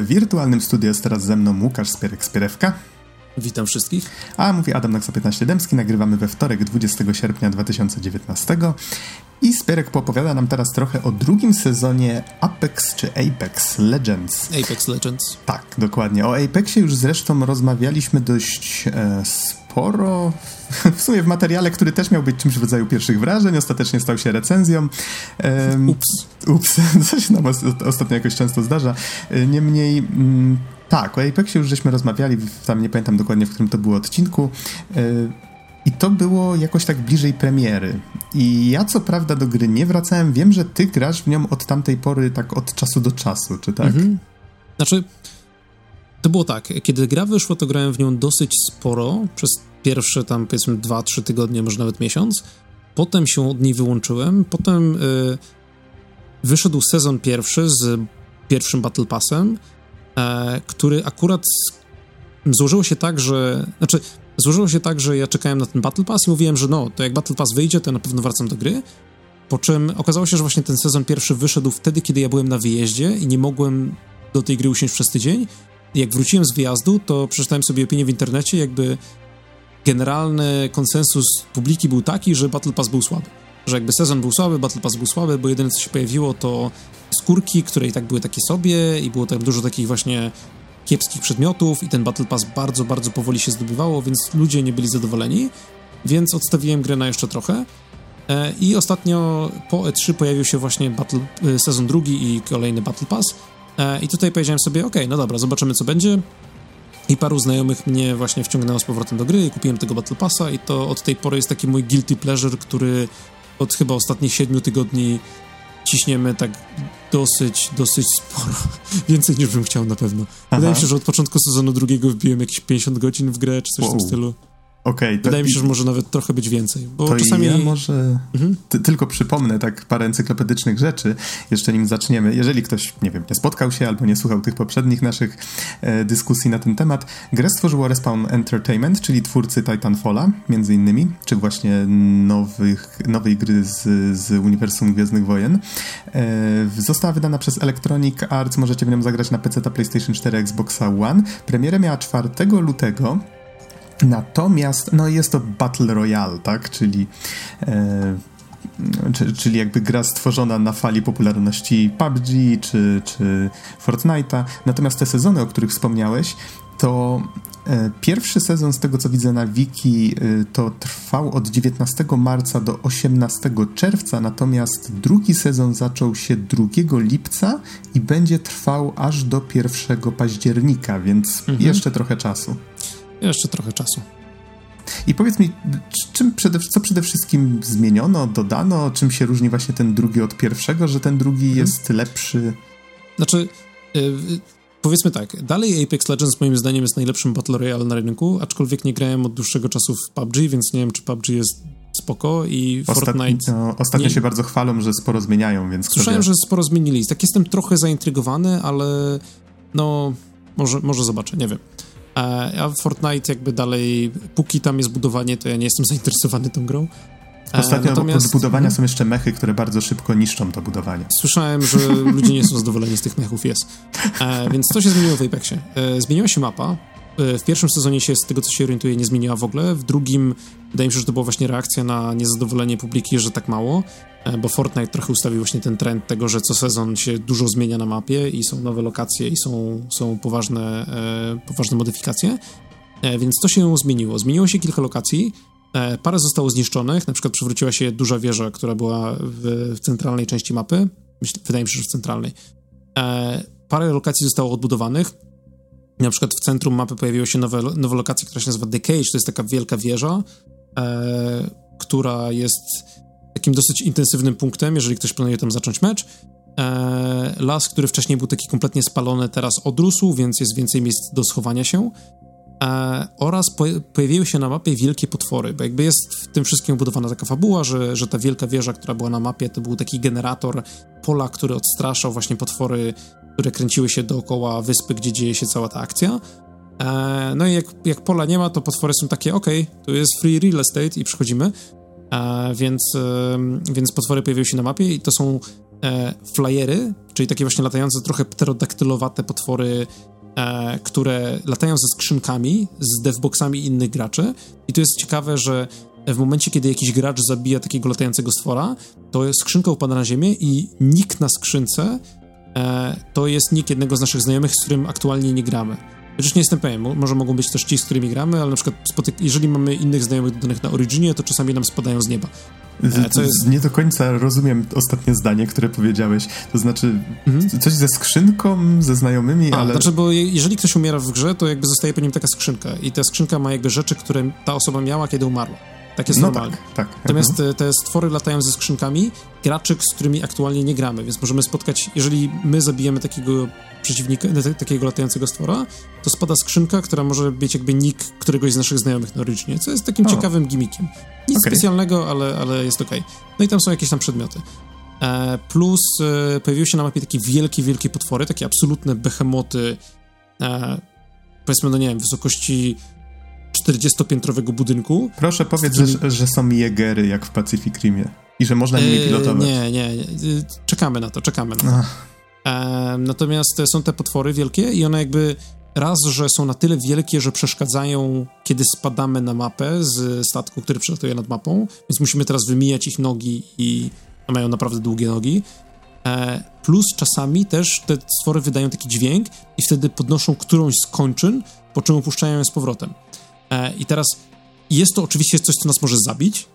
W wirtualnym studiu jest teraz ze mną Łukasz Spierek-Spierewka. Witam wszystkich. A mówi Adam Naksa 15 Dębski. Nagrywamy we wtorek 20 sierpnia 2019. I Spierek poopowiada nam teraz trochę o drugim sezonie Apex czy Apex Legends. Apex Legends. Tak, dokładnie. O Apexie już zresztą rozmawialiśmy dość e, sporo. W sumie w materiale, który też miał być czymś w rodzaju pierwszych wrażeń, ostatecznie stał się recenzją. Um, ups. Ups, co się nam ostatnio jakoś często zdarza. E, niemniej... Mm, tak, o Apexie już żeśmy rozmawiali, tam nie pamiętam dokładnie, w którym to było odcinku. E, I to było jakoś tak bliżej premiery. I ja co prawda do gry nie wracałem, wiem, że ty grasz w nią od tamtej pory tak od czasu do czasu, czy tak? Mhm. Znaczy, to było tak, kiedy gra wyszła, to grałem w nią dosyć sporo, przez pierwsze tam powiedzmy 2-3 tygodnie, może nawet miesiąc. Potem się od niej wyłączyłem, potem y, wyszedł sezon pierwszy z pierwszym Battle Passem, e, który akurat złożyło się tak, że. Znaczy, złożyło się tak, że ja czekałem na ten Battle Pass i mówiłem, że no, to jak Battle Pass wyjdzie, to ja na pewno wracam do gry. Po czym okazało się, że właśnie ten sezon pierwszy wyszedł wtedy, kiedy ja byłem na wyjeździe i nie mogłem do tej gry usiąść przez tydzień. Jak wróciłem z wyjazdu, to przeczytałem sobie opinię w internecie, jakby generalny konsensus publiki był taki, że Battle Pass był słaby. Że jakby sezon był słaby, Battle Pass był słaby, bo jedyne co się pojawiło to skórki, które i tak były takie sobie i było tak dużo takich właśnie kiepskich przedmiotów i ten Battle Pass bardzo, bardzo powoli się zdobywało, więc ludzie nie byli zadowoleni, więc odstawiłem grę na jeszcze trochę. E, I ostatnio po E3 pojawił się właśnie battle, e, sezon drugi i kolejny Battle Pass. E, I tutaj powiedziałem sobie, ok, no dobra, zobaczymy co będzie. I paru znajomych mnie właśnie wciągnęło z powrotem do gry i kupiłem tego Battle Passa i to od tej pory jest taki mój guilty pleasure, który od chyba ostatnich siedmiu tygodni ciśniemy tak dosyć, dosyć sporo. Więcej niż bym chciał na pewno. Aha. Wydaje mi się, że od początku sezonu drugiego wbiłem jakieś 50 godzin w grę, czy coś wow. w tym stylu. Okay, Wydaje mi się, że może nawet trochę być więcej. Bo to czasami... ja może mhm. tylko przypomnę tak parę encyklopedycznych rzeczy, jeszcze nim zaczniemy. Jeżeli ktoś, nie wiem, nie spotkał się albo nie słuchał tych poprzednich naszych e, dyskusji na ten temat, grę stworzyło Respawn Entertainment, czyli twórcy Titanfalla, między innymi, czy właśnie nowych, nowej gry z, z Uniwersum Gwiezdnych Wojen. E, została wydana przez Electronic Arts, możecie w nią zagrać na PC, PlayStation 4, Xbox One. Premierę miała 4 lutego Natomiast no jest to Battle Royale, tak? Czyli, e, czyli jakby gra stworzona na fali popularności PUBG czy, czy Fortnite'a. Natomiast te sezony, o których wspomniałeś, to e, Pierwszy sezon, z tego co widzę na wiki, e, to trwał od 19 marca do 18 czerwca, natomiast drugi sezon zaczął się 2 lipca i będzie trwał aż do 1 października, więc mhm. jeszcze trochę czasu. Jeszcze trochę czasu. I powiedz mi, czym przede, co przede wszystkim zmieniono, dodano, czym się różni właśnie ten drugi od pierwszego, że ten drugi hmm. jest lepszy? Znaczy, yy, powiedzmy tak, dalej Apex Legends moim zdaniem jest najlepszym Battle Royale na rynku, aczkolwiek nie grałem od dłuższego czasu w PUBG, więc nie wiem, czy PUBG jest spoko i Fortnite... No, ostatnio nie... się bardzo chwalą, że sporo zmieniają, więc... Słyszałem, że sporo zmienili. Tak jestem trochę zaintrygowany, ale no, może, może zobaczę, nie wiem. A Fortnite jakby dalej, póki tam jest budowanie, to ja nie jestem zainteresowany tą grą. Ostatnio Natomiast, od budowania mhm. są jeszcze mechy, które bardzo szybko niszczą to budowanie. Słyszałem, że ludzie nie są zadowoleni z tych mechów, jest. E, więc co się zmieniło w Apexie? E, zmieniła się mapa. E, w pierwszym sezonie się, z tego co się orientuję, nie zmieniła w ogóle. W drugim, wydaje mi się, że to była właśnie reakcja na niezadowolenie publiki, że tak mało. E, bo Fortnite trochę ustawił właśnie ten trend tego, że co sezon się dużo zmienia na mapie i są nowe lokacje i są, są poważne, e, poważne modyfikacje. Więc to się zmieniło. Zmieniło się kilka lokacji. Parę zostało zniszczonych, na przykład przewróciła się duża wieża, która była w, centralnej części mapy. Wydaje mi się, że w centralnej. Parę lokacji zostało odbudowanych. Na przykład w centrum mapy pojawiła się nowe, nowa lokacja, która się nazywa The Cage. To jest taka wielka wieża, która jest takim dosyć intensywnym punktem, jeżeli ktoś planuje tam zacząć mecz. E, las, który wcześniej był taki kompletnie spalony, teraz odrósł, więc jest więcej miejsc do schowania się. E, oraz po, pojawiły się na mapie wielkie potwory, bo jakby jest w tym wszystkim budowana taka fabuła, że, że ta wielka wieża, która była na mapie, to był taki generator pola, który odstraszał właśnie potwory, które kręciły się dookoła wyspy, gdzie dzieje się cała ta akcja. E, no i jak, jak pola nie ma, to potwory są takie, ok, tu jest free real estate i przychodzimy. E, więc, więc potwory pojawiły się na mapie i to są e, flyery, czyli takie właśnie latające, trochę pterodaktylowate potwory, e, które latają ze skrzynkami, z devboxami innych graczy. I tu jest ciekawe, że w momencie, kiedy jakiś gracz zabija takiego latającego stwora, to skrzynka upada na ziemię i nikt na skrzynce e, to jest nick jednego z naszych znajomych, z którym aktualnie nie gramy. Chociaż nie jestem pewien, może mogą być też ci, z którymi gramy, ale na przykład jeżeli mamy innych znajomych dodanych na Originie, to czasami nam spadają z nieba. E, jest... Nie do końca rozumiem ostatnie zdanie, które powiedziałeś. To znaczy, mhm. coś ze skrzynką, ze znajomymi, A, ale. Znaczy, bo jeżeli ktoś umiera w grze, to jakby zostaje po nim taka skrzynka. I ta skrzynka ma jakby rzeczy, które ta osoba miała, kiedy umarła. Tak jest no normalne. Tak, tak. Natomiast mhm. te stwory latają ze skrzynkami graczy, z którymi aktualnie nie gramy, więc możemy spotkać, jeżeli my zabijemy takiego przeciwnika, takiego latającego stwora, to spada skrzynka, która może być jakby nick któregoś z naszych znajomych na Originie, co jest takim o. ciekawym gimmickiem. Nic okay. specjalnego, ale, ale jest okej. Okay. No i tam są jakieś tam przedmioty. E, plus e, pojawiły się na mapie takie wielkie, wielkie potwory, takie absolutne behemoty, e, powiedzmy, no nie wiem, wysokości 40-piętrowego budynku. Proszę powiedz, że, że są jegery jak w Pacific Rimie i że można nimi pilotować. Nie, nie, nie. Czekamy na to, czekamy na to. E, natomiast są te potwory wielkie i one jakby raz, że są na tyle wielkie, że przeszkadzają, kiedy spadamy na mapę z statku, który przelatuje nad mapą, więc musimy teraz wymijać ich nogi i mają naprawdę długie nogi. E, plus czasami też te stwory wydają taki dźwięk i wtedy podnoszą którąś z kończyn, po czym opuszczają ją z powrotem. E, I teraz jest to oczywiście coś, co nas może zabić,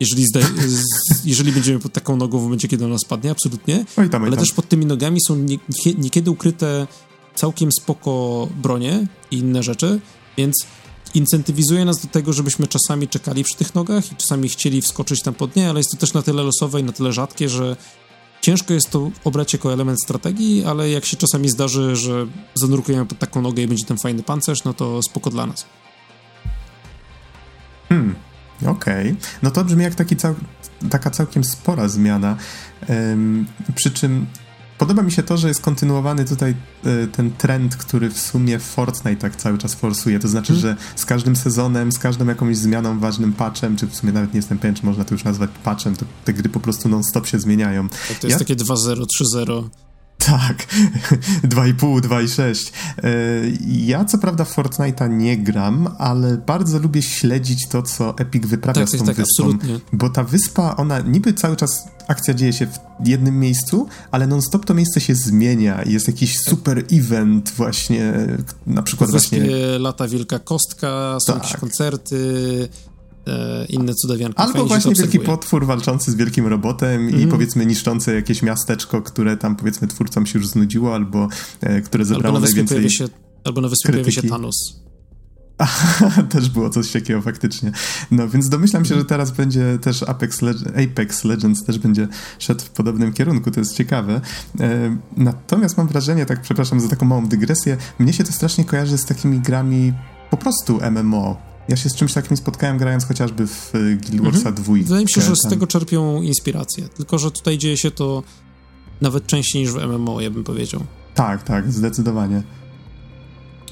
jeżeli, jeżeli będziemy pod taką nogą w momencie, kiedy ona spadnie, absolutnie. Oj tam, oj ale też pod tymi nogami są nie, niekiedy ukryte całkiem spoko bronie i inne rzeczy, więc incentywizuje nas do tego, żebyśmy czasami czekali przy tych nogach i czasami chcieli wskoczyć tam pod nie, ale jest to też na tyle losowe i na tyle rzadkie, że ciężko jest to obrać jako element strategii, ale jak się czasami zdarzy, że zanurkujemy pod taką nogę i będzie ten fajny pancerz, no to spoko dla nas. Okej. Okay. No to brzmi jak taki cał, taka całkiem spora zmiana. Um, przy czym podoba mi się to, że jest kontynuowany tutaj y, ten trend, który w sumie Fortnite tak cały czas forsuje. To znaczy, hmm. że z każdym sezonem, z każdą jakąś zmianą, ważnym patchem, czy w sumie nawet nie jestem pewien, czy można to już nazwać patchem, to te gry po prostu non-stop się zmieniają. Tak, to jest ja... takie 2.0, 3.0. Tak, 2,5, 2,6. E, ja co prawda Fortnite'a nie gram, ale bardzo lubię śledzić to, co Epic wyprawia tak, z tą tak, wyspą. Absolutnie. Bo ta wyspa, ona niby cały czas akcja dzieje się w jednym miejscu, ale non-stop to miejsce się zmienia i jest jakiś super event właśnie, na przykład właśnie... lata wielka kostka, są tak. jakieś koncerty, inne cudawianki. Albo właśnie wielki potwór walczący z wielkim robotem mm. i mhm. powiedzmy niszczące jakieś miasteczko, które tam powiedzmy twórcom się już znudziło, albo e, które zebrało albo najwięcej się, Albo na wyspie pojawia się Thanos. też było coś takiego faktycznie. No więc domyślam się, że teraz będzie też Apex, Apex Legends też będzie szedł w podobnym kierunku, to jest ciekawe. E, natomiast mam wrażenie, tak przepraszam za taką małą dygresję, mnie się to strasznie kojarzy z takimi grami po prostu MMO, ja się z czymś takim spotkałem grając chociażby w y, Guild Warsa mhm. 2. Wydaje mi się, że z tego czerpią inspirację. Tylko, że tutaj dzieje się to nawet częściej niż w MMO, ja bym powiedział. Tak, tak, zdecydowanie.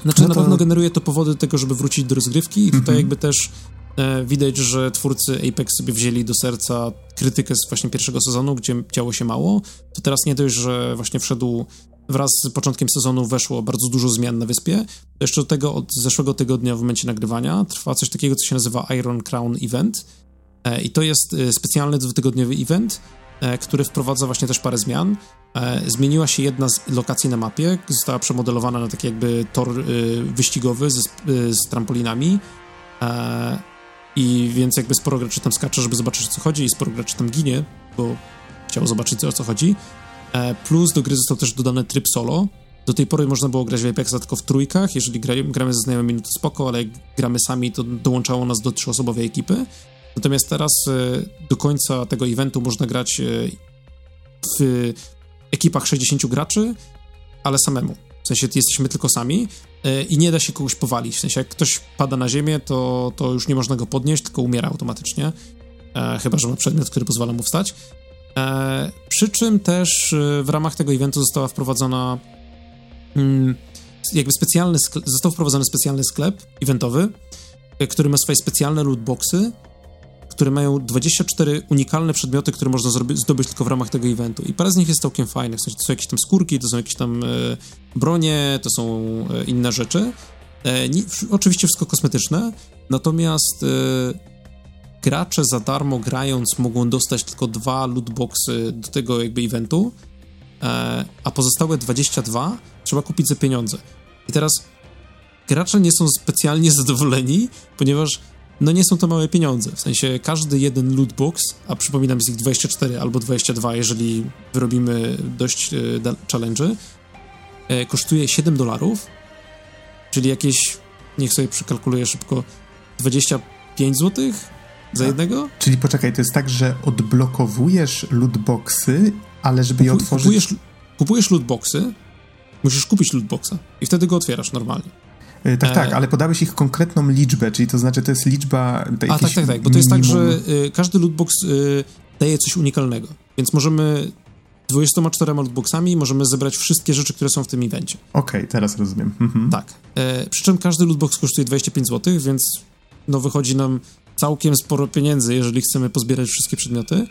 Znaczy, no to... na pewno generuje to powody do tego, żeby wrócić do rozgrywki i tutaj mhm. jakby też e, widać, że twórcy Apex sobie wzięli do serca krytykę z właśnie pierwszego sezonu, gdzie działo się mało. To teraz nie dość, że właśnie wszedł wraz z początkiem sezonu weszło bardzo dużo zmian na wyspie. Jeszcze do tego od zeszłego tygodnia w momencie nagrywania trwa coś takiego, co się nazywa Iron Crown Event. E, I to jest e, specjalny dwutygodniowy event, e, który wprowadza właśnie też parę zmian. Zmieniła się jedna z lokacji na mapie, została przemodelowana na taki jakby tor wyścigowy z, z trampolinami. I więc jakby sporo graczy tam skacze, żeby zobaczyć o co chodzi i sporo graczy tam ginie, bo chciało zobaczyć o co chodzi. E, plus do gry został też dodany tryb solo. Do tej pory można było grać w Apexa tylko w trójkach. Jeżeli gramy ze znajomymi, no to spoko, ale jak gramy sami, to dołączało nas do trzyosobowej ekipy. Natomiast teraz e, do końca tego eventu można grać e, w ekipach 60 graczy, ale samemu. W sensie jesteśmy tylko sami i nie da się kogoś powalić. W sensie jak ktoś pada na ziemię, to, to już nie można go podnieść, tylko umiera automatycznie. chyba, że ma przedmiot, który pozwala mu wstać. E, przy czym też e, w ramach tego eventu została wprowadzona mm, jakby specjalny sklep, został wprowadzony specjalny sklep eventowy, e, który ma swoje specjalne lootboxy, które mają 24 unikalne przedmioty, które można zdobyć tylko w ramach tego eventu. I parę z nich jest całkiem fajnych. W sensie to są jakieś tam skórki, to są jakieś tam e, bronie, to są e, inne rzeczy. E, nie, oczywiście wszystko kosmetyczne, natomiast gracze za darmo grając mogą dostać tylko dwa lootboxy do tego jakby eventu, e, a pozostałe 22 trzeba kupić za pieniądze. I teraz gracze nie są specjalnie zadowoleni, ponieważ no nie są to małe pieniądze. W sensie każdy jeden lootbox, a przypominam z ich 24 albo 22, jeżeli wyrobimy dość e, challenge, e, kosztuje 7 dolarów, czyli jakieś, niech sobie przekalkuluję szybko, 25 złotych za jednego? Czyli poczekaj, to jest tak, że odblokowujesz lootboxy, ale żeby je otworzyć... Kupujesz, kupujesz lootboxy, musisz kupić lootboxa i wtedy go otwierasz normalnie. Yy, tak, e... tak, ale podałeś ich konkretną liczbę, czyli to znaczy to jest liczba... A tak, tak, tak, bo to jest tak, że y, każdy lootbox y, daje coś unikalnego, więc możemy 24 lootboxami możemy zebrać wszystkie rzeczy, które są w tym evencie. Okej, okay, teraz rozumiem. Mhm. Tak. E, przy czym każdy lootbox kosztuje 25 zł, więc no wychodzi nam całkiem sporo pieniędzy, jeżeli chcemy pozbierać wszystkie przedmioty.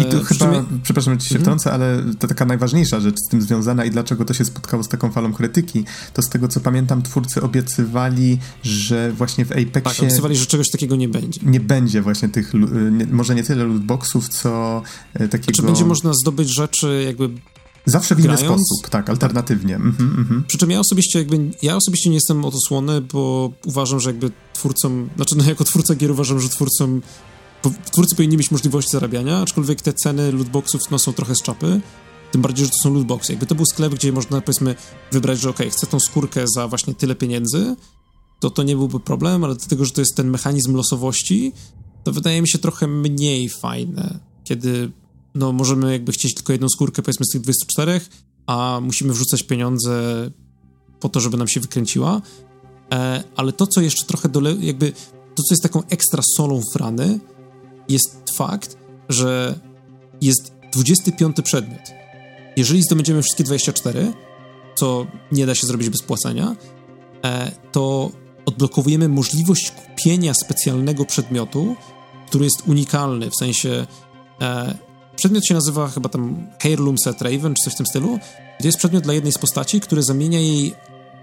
I tu chyba, przepraszam, że ci się mhm. wtrącę, ale to taka najważniejsza rzecz z tym związana i dlaczego to się spotkało z taką falą krytyki, to z tego co pamiętam, twórcy obiecywali, że właśnie w Apexie... Tak, obiecywali, że czegoś takiego nie będzie. Nie będzie właśnie tych, nie, może nie tyle lootboxów, co e, takiego... Znaczy będzie można zdobyć rzeczy jakby Zawsze w inny grając, sposób, tak, alternatywnie. Mhm, mhm. Przy czym ja osobiście jakby, ja osobiście nie jestem o to słony, bo uważam, że jakby twórcom, znaczy no jako twórca gier uważam, że twórcom, twórcy powinni mieć możliwość zarabiania, aczkolwiek te ceny lootboxów no, są trochę z czapy. Tym bardziej, że to są lootboxy. Jakby to był sklep, gdzie można powiedzmy wybrać, że ok, chcę tą skórkę za właśnie tyle pieniędzy, to to nie byłby problem, ale dlatego, że to jest ten mechanizm losowości, to wydaje mi się trochę mniej fajne, kiedy no możemy jakby chcieć tylko jedną skórkę powiedzmy z tych 24, a musimy wrzucać pieniądze po to, żeby nam się wykręciła. E, ale to, co jeszcze trochę dole, jakby to, co jest taką ekstra solą frany, jest fakt, że jest 25 przedmiot. Jeżeli zdobędziemy wszystkie 24, co nie da się zrobić bez płacenia, e, to odblokowujemy możliwość kupienia specjalnego przedmiotu, który jest unikalny, w sensie e, Przedmiot się nazywa chyba tam Heirloom Set Raven, czy coś w tym stylu. To jest przedmiot dla jednej z postaci, który zamienia jej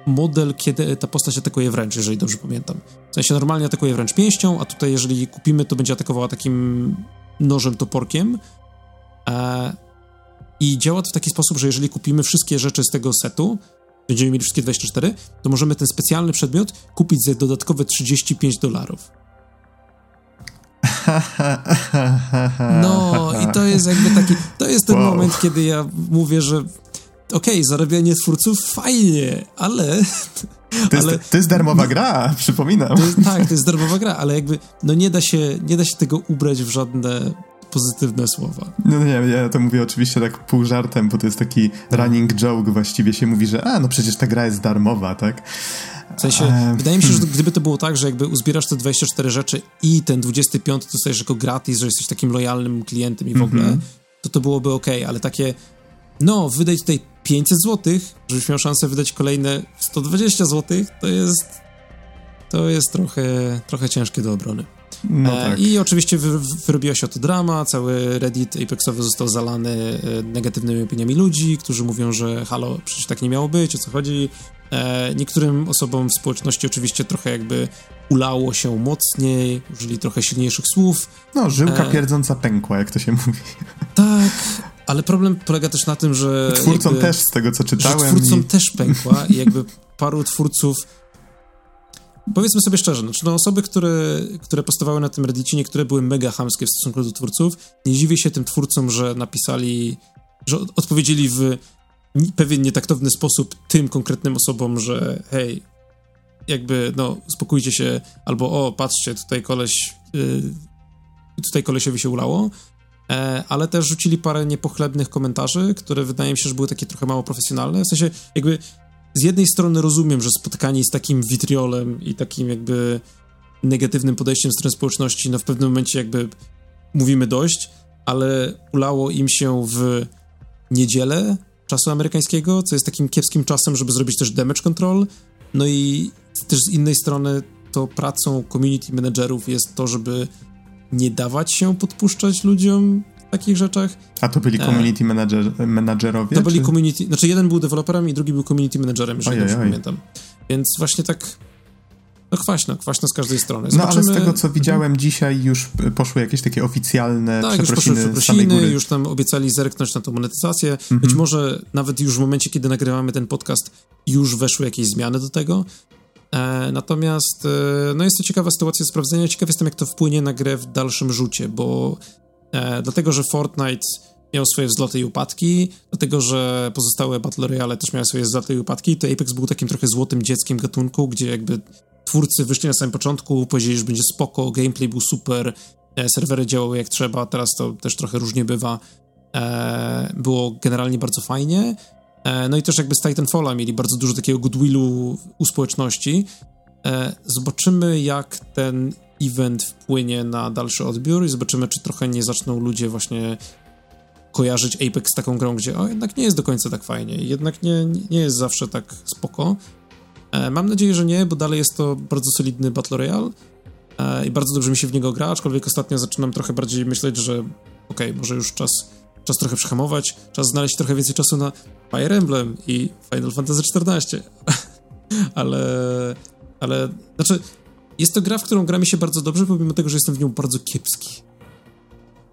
model, kiedy ta postać atakuje wręcz, jeżeli dobrze pamiętam. W sensie normalnie atakuje wręcz pięścią, a tutaj jeżeli kupimy, to będzie atakowała takim nożem, toporkiem. E, I działa to w taki sposób, że jeżeli kupimy wszystkie rzeczy z tego setu, będziemy mieli wszystkie 24, to możemy ten specjalny przedmiot kupić za dodatkowe 35 dolarów. No i to jest jakby taki, to jest ten wow. moment, kiedy ja mówię, że okej, okay, zarabianie twórców fajnie, ale... To jest, ale, to jest darmowa gra, przypominam. To jest, tak, to jest darmowa gra, ale jakby no nie da się, nie da się tego ubrać w żadne pozytywne słowa. No nie, ja to mówię oczywiście tak pół żartem, bo to jest taki running joke właściwie się mówi, że a, no przecież ta gra jest darmowa, tak? W sensie, e, wydaje mi się, że hmm. gdyby to było tak, że jakby uzbierasz te 24 rzeczy i ten 25 dostajesz jako gratis, że jesteś takim lojalnym klientem i w ogóle, mm -hmm. to to byłoby ok, ale takie no, wydaj tutaj 500 zł, żebyś miał szansę wydać kolejne 120 zł, to jest to jest trochę, trochę ciężkie do obrony. No e, tak. I oczywiście wy, wyrobiła się o to drama, cały Reddit Apexowy został zalany e, negatywnymi opiniami ludzi, którzy mówią, że halo, przecież tak nie miało być, o co chodzi. E, niektórym osobom w społeczności oczywiście trochę jakby ulało się mocniej, użyli trochę silniejszych słów. No, żyłka pierdząca pękła, jak to się mówi. Tak, ale problem polega też na tym, że... Twórcom jakby, też, z tego co czytałem. Że twórcom i... też pękła i jakby paru twórców Powiedzmy sobie szczerze, znaczy no osoby, które, które postawały na tym Reddicie, niektóre były mega hamskie w stosunku do twórców. Nie dziwię się tym twórcom, że napisali, że odpowiedzieli w pewien nietaktowny sposób tym konkretnym osobom, że hej, jakby, no, spokójcie się, albo o, patrzcie, tutaj koleś, yy, tutaj kolesiowi się ulało, e, ale też rzucili parę niepochlebnych komentarzy, które wydaje mi się, że były takie trochę mało profesjonalne, w sensie jakby z jednej strony rozumiem, że spotkanie z takim witriolem i takim jakby negatywnym podejściem strony społeczności, no w pewnym momencie jakby mówimy dość, ale ulało im się w niedzielę czasu amerykańskiego, co jest takim kiepskim czasem, żeby zrobić też damage control. No i też z innej strony to pracą community managerów jest to, żeby nie dawać się podpuszczać ludziom w takich rzeczach. A to byli community manager, managerowie? To byli czy? community, znaczy jeden był deweloperem i drugi był community managerem, jeżeli dobrze pamiętam. Więc właśnie tak no kwaśno, kwaśno z każdej strony. Zobaczymy... No ale z tego, co widziałem mhm. dzisiaj, już poszły jakieś takie oficjalne tak, przeprosiny, już przeprosiny już tam obiecali zerknąć na tą monetyzację. Mhm. Być może nawet już w momencie, kiedy nagrywamy ten podcast, już weszły jakieś zmiany do tego. E, natomiast e, no jest to ciekawa sytuacja do sprawdzenia. Ciekaw jestem, jak to wpłynie na grę w dalszym rzucie, bo e, dlatego, że Fortnite miał swoje wzloty i upadki, dlatego, że pozostałe Battle Royale też miały swoje wzloty i upadki, to Apex był takim trochę złotym dzieckiem gatunku, gdzie jakby twórcy wyszli na samym początku, powiedzieli, że będzie spoko, gameplay był super, e, serwery działały jak trzeba, teraz to też trochę różnie bywa. E, było generalnie bardzo fajnie. No i też jakby z Titanfalla mieli bardzo dużo takiego goodwillu u społeczności. Zobaczymy, jak ten event wpłynie na dalszy odbiór i zobaczymy, czy trochę nie zaczną ludzie właśnie kojarzyć Apex z taką grą, gdzie o, jednak nie jest do końca tak fajnie, jednak nie, nie jest zawsze tak spoko. E, mam nadzieję, że nie, bo dalej jest to bardzo solidny Battle Royale e, i bardzo dobrze mi się w niego gra, aczkolwiek ostatnio zaczynam trochę bardziej myśleć, że okej, okay, może już czas, czas trochę przehamować, czas znaleźć trochę więcej czasu na Fire Emblem i Final Fantasy XIV. ale, ale, znaczy, jest to gra, w którą gra mi się bardzo dobrze, pomimo tego, że jestem w nią bardzo kiepski.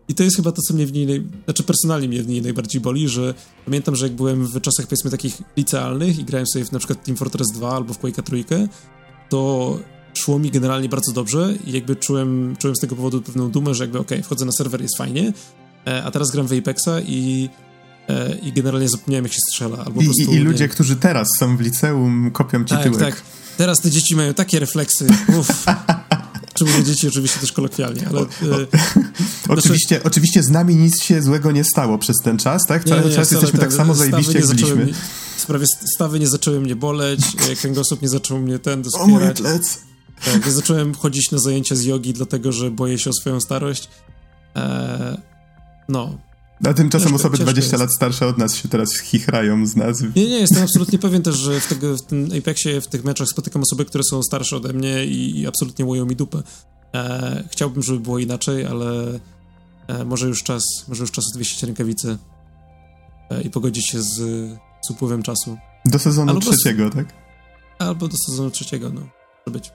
I to jest chyba to, co mnie w niej, naj... znaczy personalnie mnie w niej najbardziej boli, że pamiętam, że jak byłem w czasach powiedzmy takich licealnych i grałem sobie w na przykład Team Fortress 2 albo w Quake'a trójkę, to szło mi generalnie bardzo dobrze i jakby czułem, czułem z tego powodu pewną dumę, że jakby okej, okay, wchodzę na serwer, jest fajnie, e, a teraz gram w Apexa i e, i generalnie zapomniałem, jak się strzela. Albo I, prostu, i, i ludzie, nie... którzy teraz są w liceum, kopią ci tak, tyłek. Tak, Teraz te dzieci mają takie refleksy. Uff. Czy mówię dzieci oczywiście też kolokwialnie, ale... O, o, e, oczywiście, znaczy... oczywiście z nami nic się złego nie stało przez ten czas, tak? Cały nie, nie, czas jesteśmy tak samo zajebiście, jak byliśmy. Mnie, sprawie stawy nie zaczęły mnie boleć, e, kręgosłup nie zaczął mnie ten doskwierać. O mój plec! Tak, ja zacząłem chodzić na zajęcia z jogi, dlatego że boję się o swoją starość. Eee, no, a tymczasem ciężko, osoby 20 jest. lat starsze od nas się teraz chichrają z nas. Nie, nie, jestem absolutnie pewien też, że w, tego, w tym Apexie, w tych meczach spotykam osoby, które są starsze ode mnie i, i absolutnie łoją mi dupę. E, chciałbym, żeby było inaczej, ale e, może już czas, może już czas odwiesić rękawice e, i pogodzić się z, z upływem czasu. Do sezonu albo trzeciego, tak? Albo do sezonu trzeciego, no. Może być.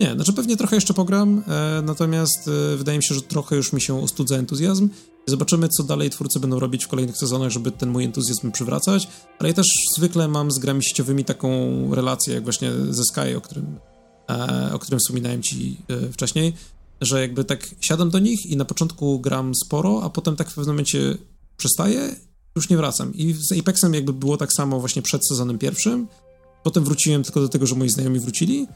Nie, znaczy pewnie trochę jeszcze pogram, e, natomiast e, wydaje mi się, że trochę już mi się ostudza entuzjazm. Zobaczymy, co dalej twórcy będą robić w kolejnych sezonach, żeby ten mój entuzjazm przywracać, ale ja też zwykle mam z grami sieciowymi taką relację, jak właśnie ze Sky, o którym, e, o którym wspominałem ci e, wcześniej, że jakby tak siadam do nich i na początku gram sporo, a potem tak w pewnym momencie przestaję, już nie wracam. I z Apexem jakby było tak samo właśnie przed sezonem pierwszym, potem wróciłem tylko do tego, że moi znajomi wrócili,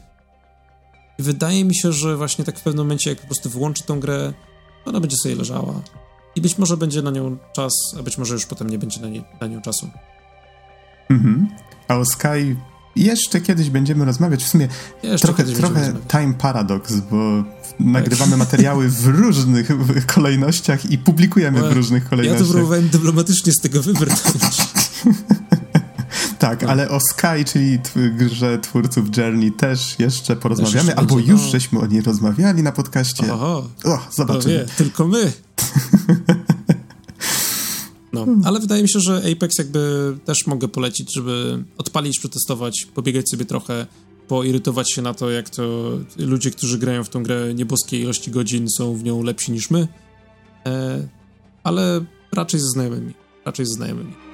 i wydaje mi się, że właśnie tak w pewnym momencie, jak po prostu wyłączy tą grę, ona będzie sobie leżała. I być może będzie na nią czas, a być może już potem nie będzie na, nie, na nią czasu. Mhm. A o Sky jeszcze kiedyś będziemy rozmawiać. W sumie jeszcze trochę, trochę time paradox, bo nagrywamy materiały w różnych kolejnościach i publikujemy w różnych kolejnościach. Ja to próbowałem dyplomatycznie z tego wybrnąć. Tak, no. ale o Sky, czyli grze twórców Journey też jeszcze porozmawiamy, albo będzie, już no. żeśmy o niej rozmawiali na podcaście. Oho, o, zobaczymy. Wie, tylko my. No, ale wydaje mi się, że Apex jakby też mogę polecić, żeby odpalić, przetestować, pobiegać sobie trochę, poirytować się na to, jak to ludzie, którzy grają w tą grę nieboskiej ilości godzin są w nią lepsi niż my, e, ale raczej ze znajomymi, raczej ze znajomymi.